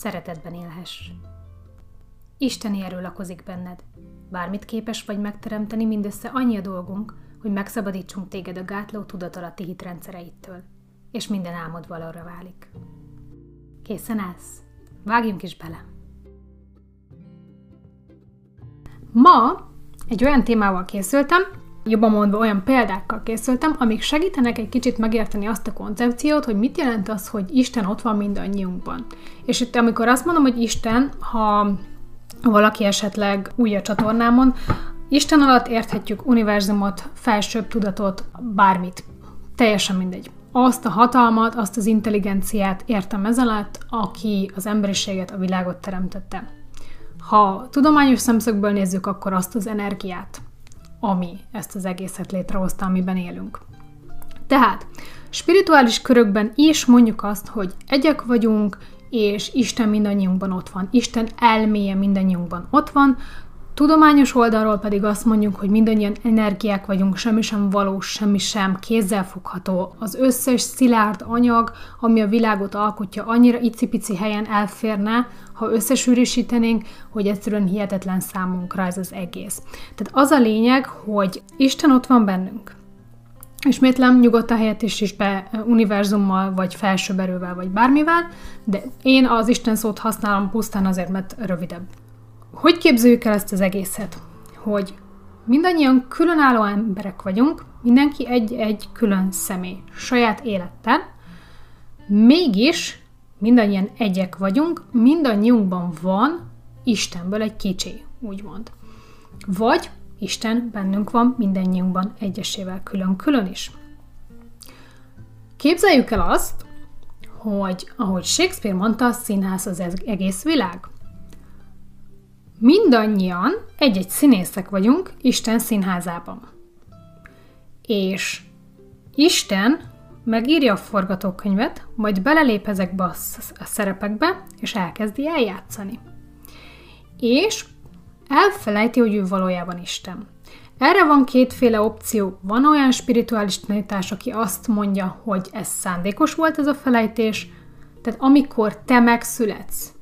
szeretetben élhess. Isteni erő lakozik benned. Bármit képes vagy megteremteni, mindössze annyi a dolgunk, hogy megszabadítsunk téged a gátló tudatalatti hitrendszereittől, és minden álmod valóra válik. Készen állsz? Vágjunk is bele! Ma egy olyan témával készültem, jobban mondva olyan példákkal készültem, amik segítenek egy kicsit megérteni azt a koncepciót, hogy mit jelent az, hogy Isten ott van mindannyiunkban. És itt amikor azt mondom, hogy Isten, ha valaki esetleg új a csatornámon, Isten alatt érthetjük univerzumot, felsőbb tudatot, bármit. Teljesen mindegy. Azt a hatalmat, azt az intelligenciát értem ez alatt, aki az emberiséget, a világot teremtette. Ha tudományos szemszögből nézzük, akkor azt az energiát, ami ezt az egészet létrehozta, amiben élünk. Tehát, spirituális körökben is mondjuk azt, hogy egyek vagyunk, és Isten mindannyiunkban ott van. Isten elméje mindannyiunkban ott van, Tudományos oldalról pedig azt mondjuk, hogy mindannyian energiák vagyunk, semmi sem valós, semmi sem kézzelfogható. Az összes szilárd anyag, ami a világot alkotja, annyira icipici helyen elférne, ha összesűrűsítenénk, hogy egyszerűen hihetetlen számunkra ez az egész. Tehát az a lényeg, hogy Isten ott van bennünk. Ismétlem, nyugodtan is be univerzummal, vagy felsőbb erővel, vagy bármivel, de én az Isten szót használom pusztán azért, mert rövidebb. Hogy képzeljük el ezt az egészet? Hogy mindannyian különálló emberek vagyunk, mindenki egy-egy külön személy, saját élettel, mégis mindannyian egyek vagyunk, mindannyiunkban van Istenből egy kicsi, úgymond. Vagy Isten bennünk van mindannyiunkban egyesével külön-külön is. Képzeljük el azt, hogy ahogy Shakespeare mondta, a színház az egész világ. Mindannyian egy-egy színészek vagyunk Isten színházában. És Isten megírja a forgatókönyvet, majd belelép ezekbe a szerepekbe, és elkezdi eljátszani. És elfelejti, hogy ő valójában Isten. Erre van kétféle opció. Van olyan spirituális tanítás, aki azt mondja, hogy ez szándékos volt ez a felejtés, tehát amikor te megszületsz,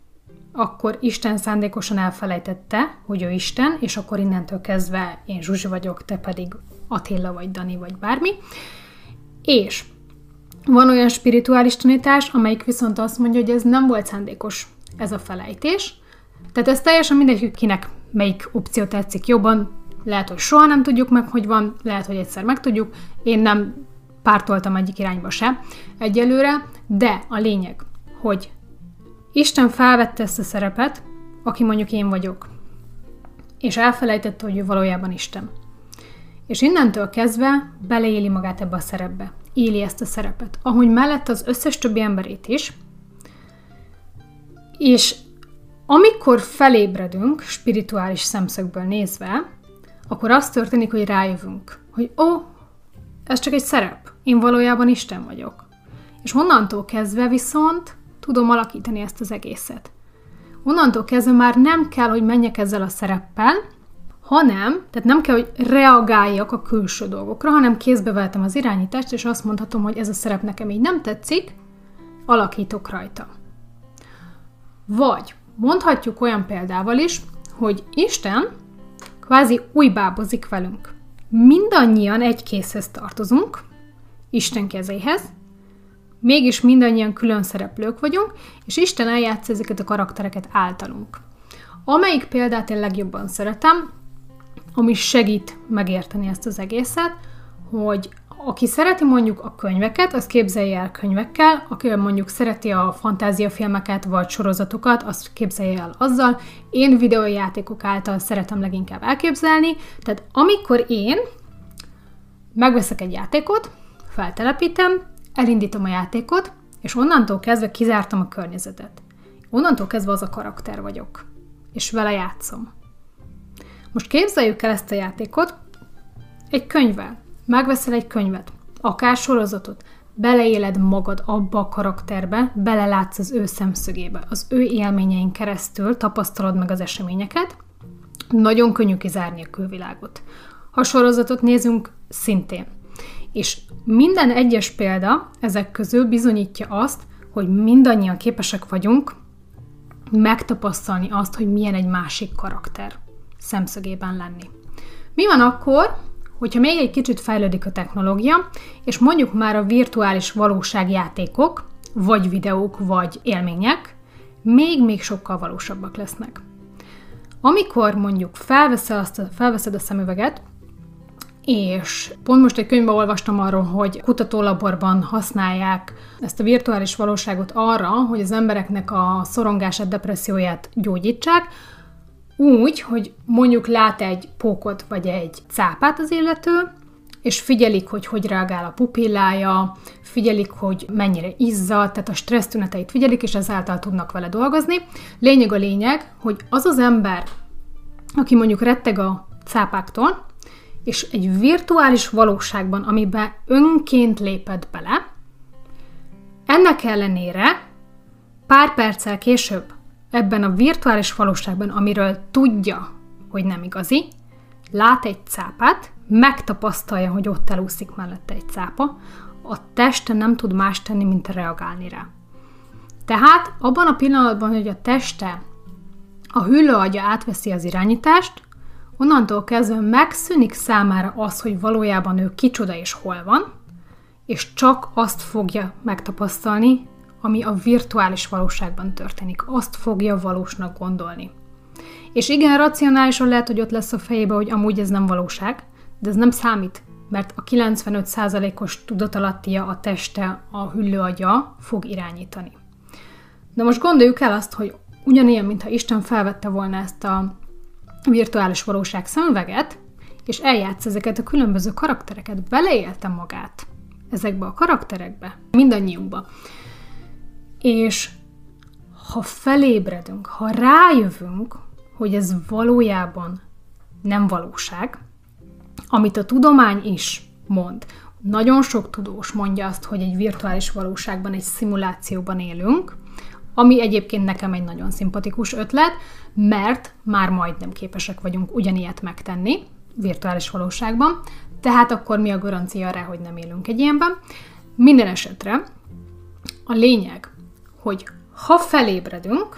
akkor Isten szándékosan elfelejtette, hogy ő Isten, és akkor innentől kezdve én Zsuzsi vagyok, te pedig Attila vagy Dani vagy bármi. És van olyan spirituális tanítás, amelyik viszont azt mondja, hogy ez nem volt szándékos ez a felejtés. Tehát ez teljesen mindegy, kinek melyik opció tetszik jobban. Lehet, hogy soha nem tudjuk meg, hogy van, lehet, hogy egyszer megtudjuk. Én nem pártoltam egyik irányba se egyelőre, de a lényeg, hogy Isten felvette ezt a szerepet, aki mondjuk én vagyok, és elfelejtette, hogy ő valójában Isten. És innentől kezdve beleéli magát ebbe a szerepbe, éli ezt a szerepet, ahogy mellett az összes többi emberét is, és amikor felébredünk, spirituális szemszögből nézve, akkor az történik, hogy rájövünk, hogy ó, ez csak egy szerep, én valójában Isten vagyok. És onnantól kezdve viszont tudom alakítani ezt az egészet. Onnantól kezdve már nem kell, hogy menjek ezzel a szereppel, hanem, tehát nem kell, hogy reagáljak a külső dolgokra, hanem kézbe vettem az irányítást, és azt mondhatom, hogy ez a szerep nekem így nem tetszik, alakítok rajta. Vagy mondhatjuk olyan példával is, hogy Isten kvázi újbábozik velünk. Mindannyian egy készhez tartozunk, Isten kezéhez, Mégis mindannyian külön szereplők vagyunk, és Isten eljátsz ezeket a karaktereket általunk. Amelyik példát én legjobban szeretem, ami segít megérteni ezt az egészet, hogy aki szereti mondjuk a könyveket, az képzelje el könyvekkel, aki mondjuk szereti a fantáziafilmeket vagy sorozatokat, azt képzelje el azzal. Én videójátékok által szeretem leginkább elképzelni, tehát amikor én megveszek egy játékot, feltelepítem, elindítom a játékot, és onnantól kezdve kizártam a környezetet. Onnantól kezdve az a karakter vagyok, és vele játszom. Most képzeljük el ezt a játékot egy könyvvel. Megveszel egy könyvet, akár sorozatot, beleéled magad abba a karakterbe, belelátsz az ő szemszögébe, az ő élményein keresztül tapasztalod meg az eseményeket, nagyon könnyű kizárni a külvilágot. Ha sorozatot nézünk, szintén. És minden egyes példa ezek közül bizonyítja azt, hogy mindannyian képesek vagyunk megtapasztalni azt, hogy milyen egy másik karakter szemszögében lenni. Mi van akkor, hogyha még egy kicsit fejlődik a technológia, és mondjuk már a virtuális valóságjátékok, vagy videók, vagy élmények még-még sokkal valósabbak lesznek. Amikor mondjuk felveszed, azt a, felveszed a szemüveget, és pont most egy könyvben olvastam arról, hogy kutatólaborban használják ezt a virtuális valóságot arra, hogy az embereknek a szorongását, depresszióját gyógyítsák, úgy, hogy mondjuk lát egy pókot vagy egy cápát az illető, és figyelik, hogy hogy reagál a pupillája, figyelik, hogy mennyire izzad, tehát a stressztüneteit figyelik, és ezáltal tudnak vele dolgozni. Lényeg a lényeg, hogy az az ember, aki mondjuk retteg a cápáktól, és egy virtuális valóságban, amiben önként léped bele, ennek ellenére pár perccel később ebben a virtuális valóságban, amiről tudja, hogy nem igazi, lát egy cápát, megtapasztalja, hogy ott elúszik mellette egy cápa, a teste nem tud más tenni, mint reagálni rá. Tehát abban a pillanatban, hogy a teste, a hüllőagya átveszi az irányítást, onnantól kezdve megszűnik számára az, hogy valójában ő kicsoda és hol van, és csak azt fogja megtapasztalni, ami a virtuális valóságban történik. Azt fogja valósnak gondolni. És igen, racionálisan lehet, hogy ott lesz a fejébe, hogy amúgy ez nem valóság, de ez nem számít, mert a 95%-os tudatalattia a teste, a hüllőagya fog irányítani. De most gondoljuk el azt, hogy ugyanilyen, mintha Isten felvette volna ezt a virtuális valóság szemüveget, és eljátsz ezeket a különböző karaktereket, beleélte magát ezekbe a karakterekbe, mindannyiunkba. És ha felébredünk, ha rájövünk, hogy ez valójában nem valóság, amit a tudomány is mond. Nagyon sok tudós mondja azt, hogy egy virtuális valóságban, egy szimulációban élünk, ami egyébként nekem egy nagyon szimpatikus ötlet, mert már majdnem képesek vagyunk ugyanilyet megtenni virtuális valóságban, tehát akkor mi a garancia rá, hogy nem élünk egy ilyenben. Minden esetre a lényeg, hogy ha felébredünk,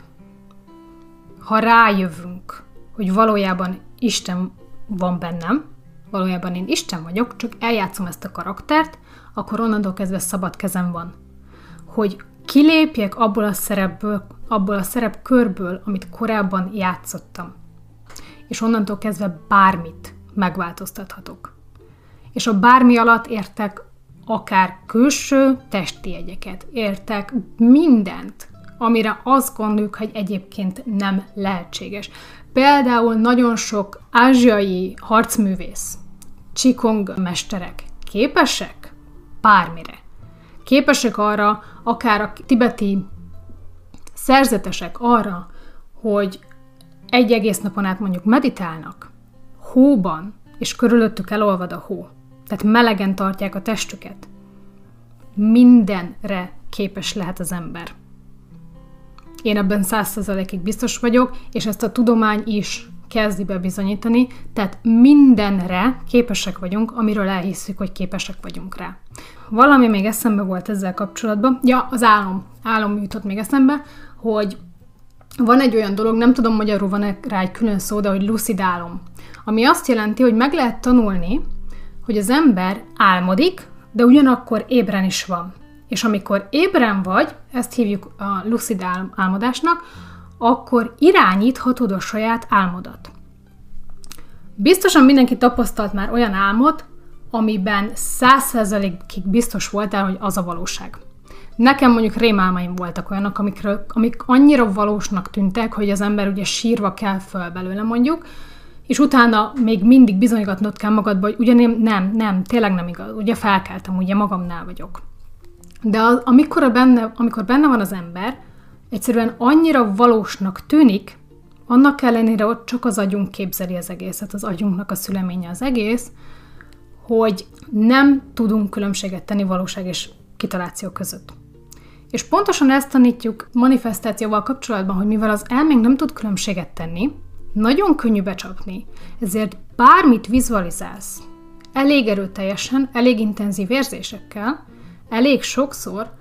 ha rájövünk, hogy valójában Isten van bennem, valójában én Isten vagyok, csak eljátszom ezt a karaktert, akkor onnantól kezdve szabad kezem van. Hogy kilépjek abból a szerepből, abból a szerepkörből, amit korábban játszottam. És onnantól kezdve bármit megváltoztathatok. És a bármi alatt értek akár külső testi jegyeket, értek mindent, amire azt gondoljuk, hogy egyébként nem lehetséges. Például nagyon sok ázsiai harcművész, csikong mesterek képesek bármire. Képesek arra, akár a tibeti szerzetesek arra, hogy egy egész napon át mondjuk meditálnak, hóban, és körülöttük elolvad a hó. Tehát melegen tartják a testüket. Mindenre képes lehet az ember. Én ebben százszerzalékig biztos vagyok, és ezt a tudomány is kezdi bebizonyítani, tehát mindenre képesek vagyunk, amiről elhisszük, hogy képesek vagyunk rá. Valami még eszembe volt ezzel kapcsolatban, ja, az álom, álom jutott még eszembe, hogy van egy olyan dolog, nem tudom magyarul van rá egy külön szó, de hogy lucid álom, ami azt jelenti, hogy meg lehet tanulni, hogy az ember álmodik, de ugyanakkor ébren is van. És amikor ébren vagy, ezt hívjuk a lucid álmodásnak, akkor irányíthatod a saját álmodat. Biztosan mindenki tapasztalt már olyan álmot, amiben 100%-ig biztos voltál, hogy az a valóság. Nekem mondjuk rémálmaim voltak olyanok, amikről, amik annyira valósnak tűntek, hogy az ember ugye sírva kell föl belőle mondjuk, és utána még mindig bizonygatnod kell magadba, hogy ugye nem, nem, nem, tényleg nem igaz, ugye felkeltem, ugye magamnál vagyok. De az, amikor, a benne, amikor benne van az ember, egyszerűen annyira valósnak tűnik, annak ellenére ott csak az agyunk képzeli az egészet, az agyunknak a szüleménye az egész, hogy nem tudunk különbséget tenni valóság és kitaláció között. És pontosan ezt tanítjuk manifestációval kapcsolatban, hogy mivel az elménk nem tud különbséget tenni, nagyon könnyű becsapni, ezért bármit vizualizálsz, elég erőteljesen, elég intenzív érzésekkel, elég sokszor,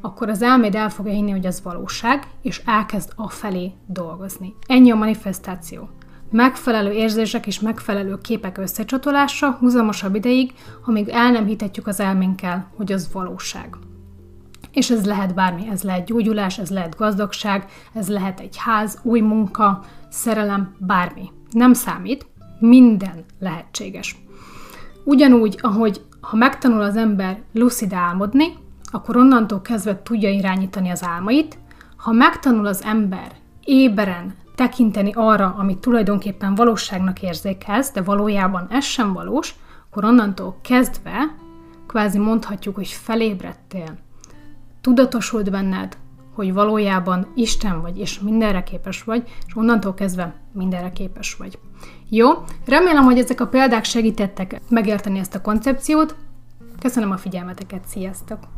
akkor az elméd el fogja hinni, hogy ez valóság, és elkezd a felé dolgozni. Ennyi a manifestáció. Megfelelő érzések és megfelelő képek összecsatolása húzamosabb ideig, amíg el nem hitetjük az elménkkel, hogy az valóság. És ez lehet bármi, ez lehet gyógyulás, ez lehet gazdagság, ez lehet egy ház, új munka, szerelem, bármi. Nem számít, minden lehetséges. Ugyanúgy, ahogy ha megtanul az ember lucid álmodni, akkor onnantól kezdve tudja irányítani az álmait. Ha megtanul az ember éberen tekinteni arra, amit tulajdonképpen valóságnak érzékelsz, de valójában ez sem valós, akkor onnantól kezdve kvázi mondhatjuk, hogy felébredtél. Tudatosult benned, hogy valójában Isten vagy, és mindenre képes vagy, és onnantól kezdve mindenre képes vagy. Jó, remélem, hogy ezek a példák segítettek megérteni ezt a koncepciót. Köszönöm a figyelmeteket, sziasztok!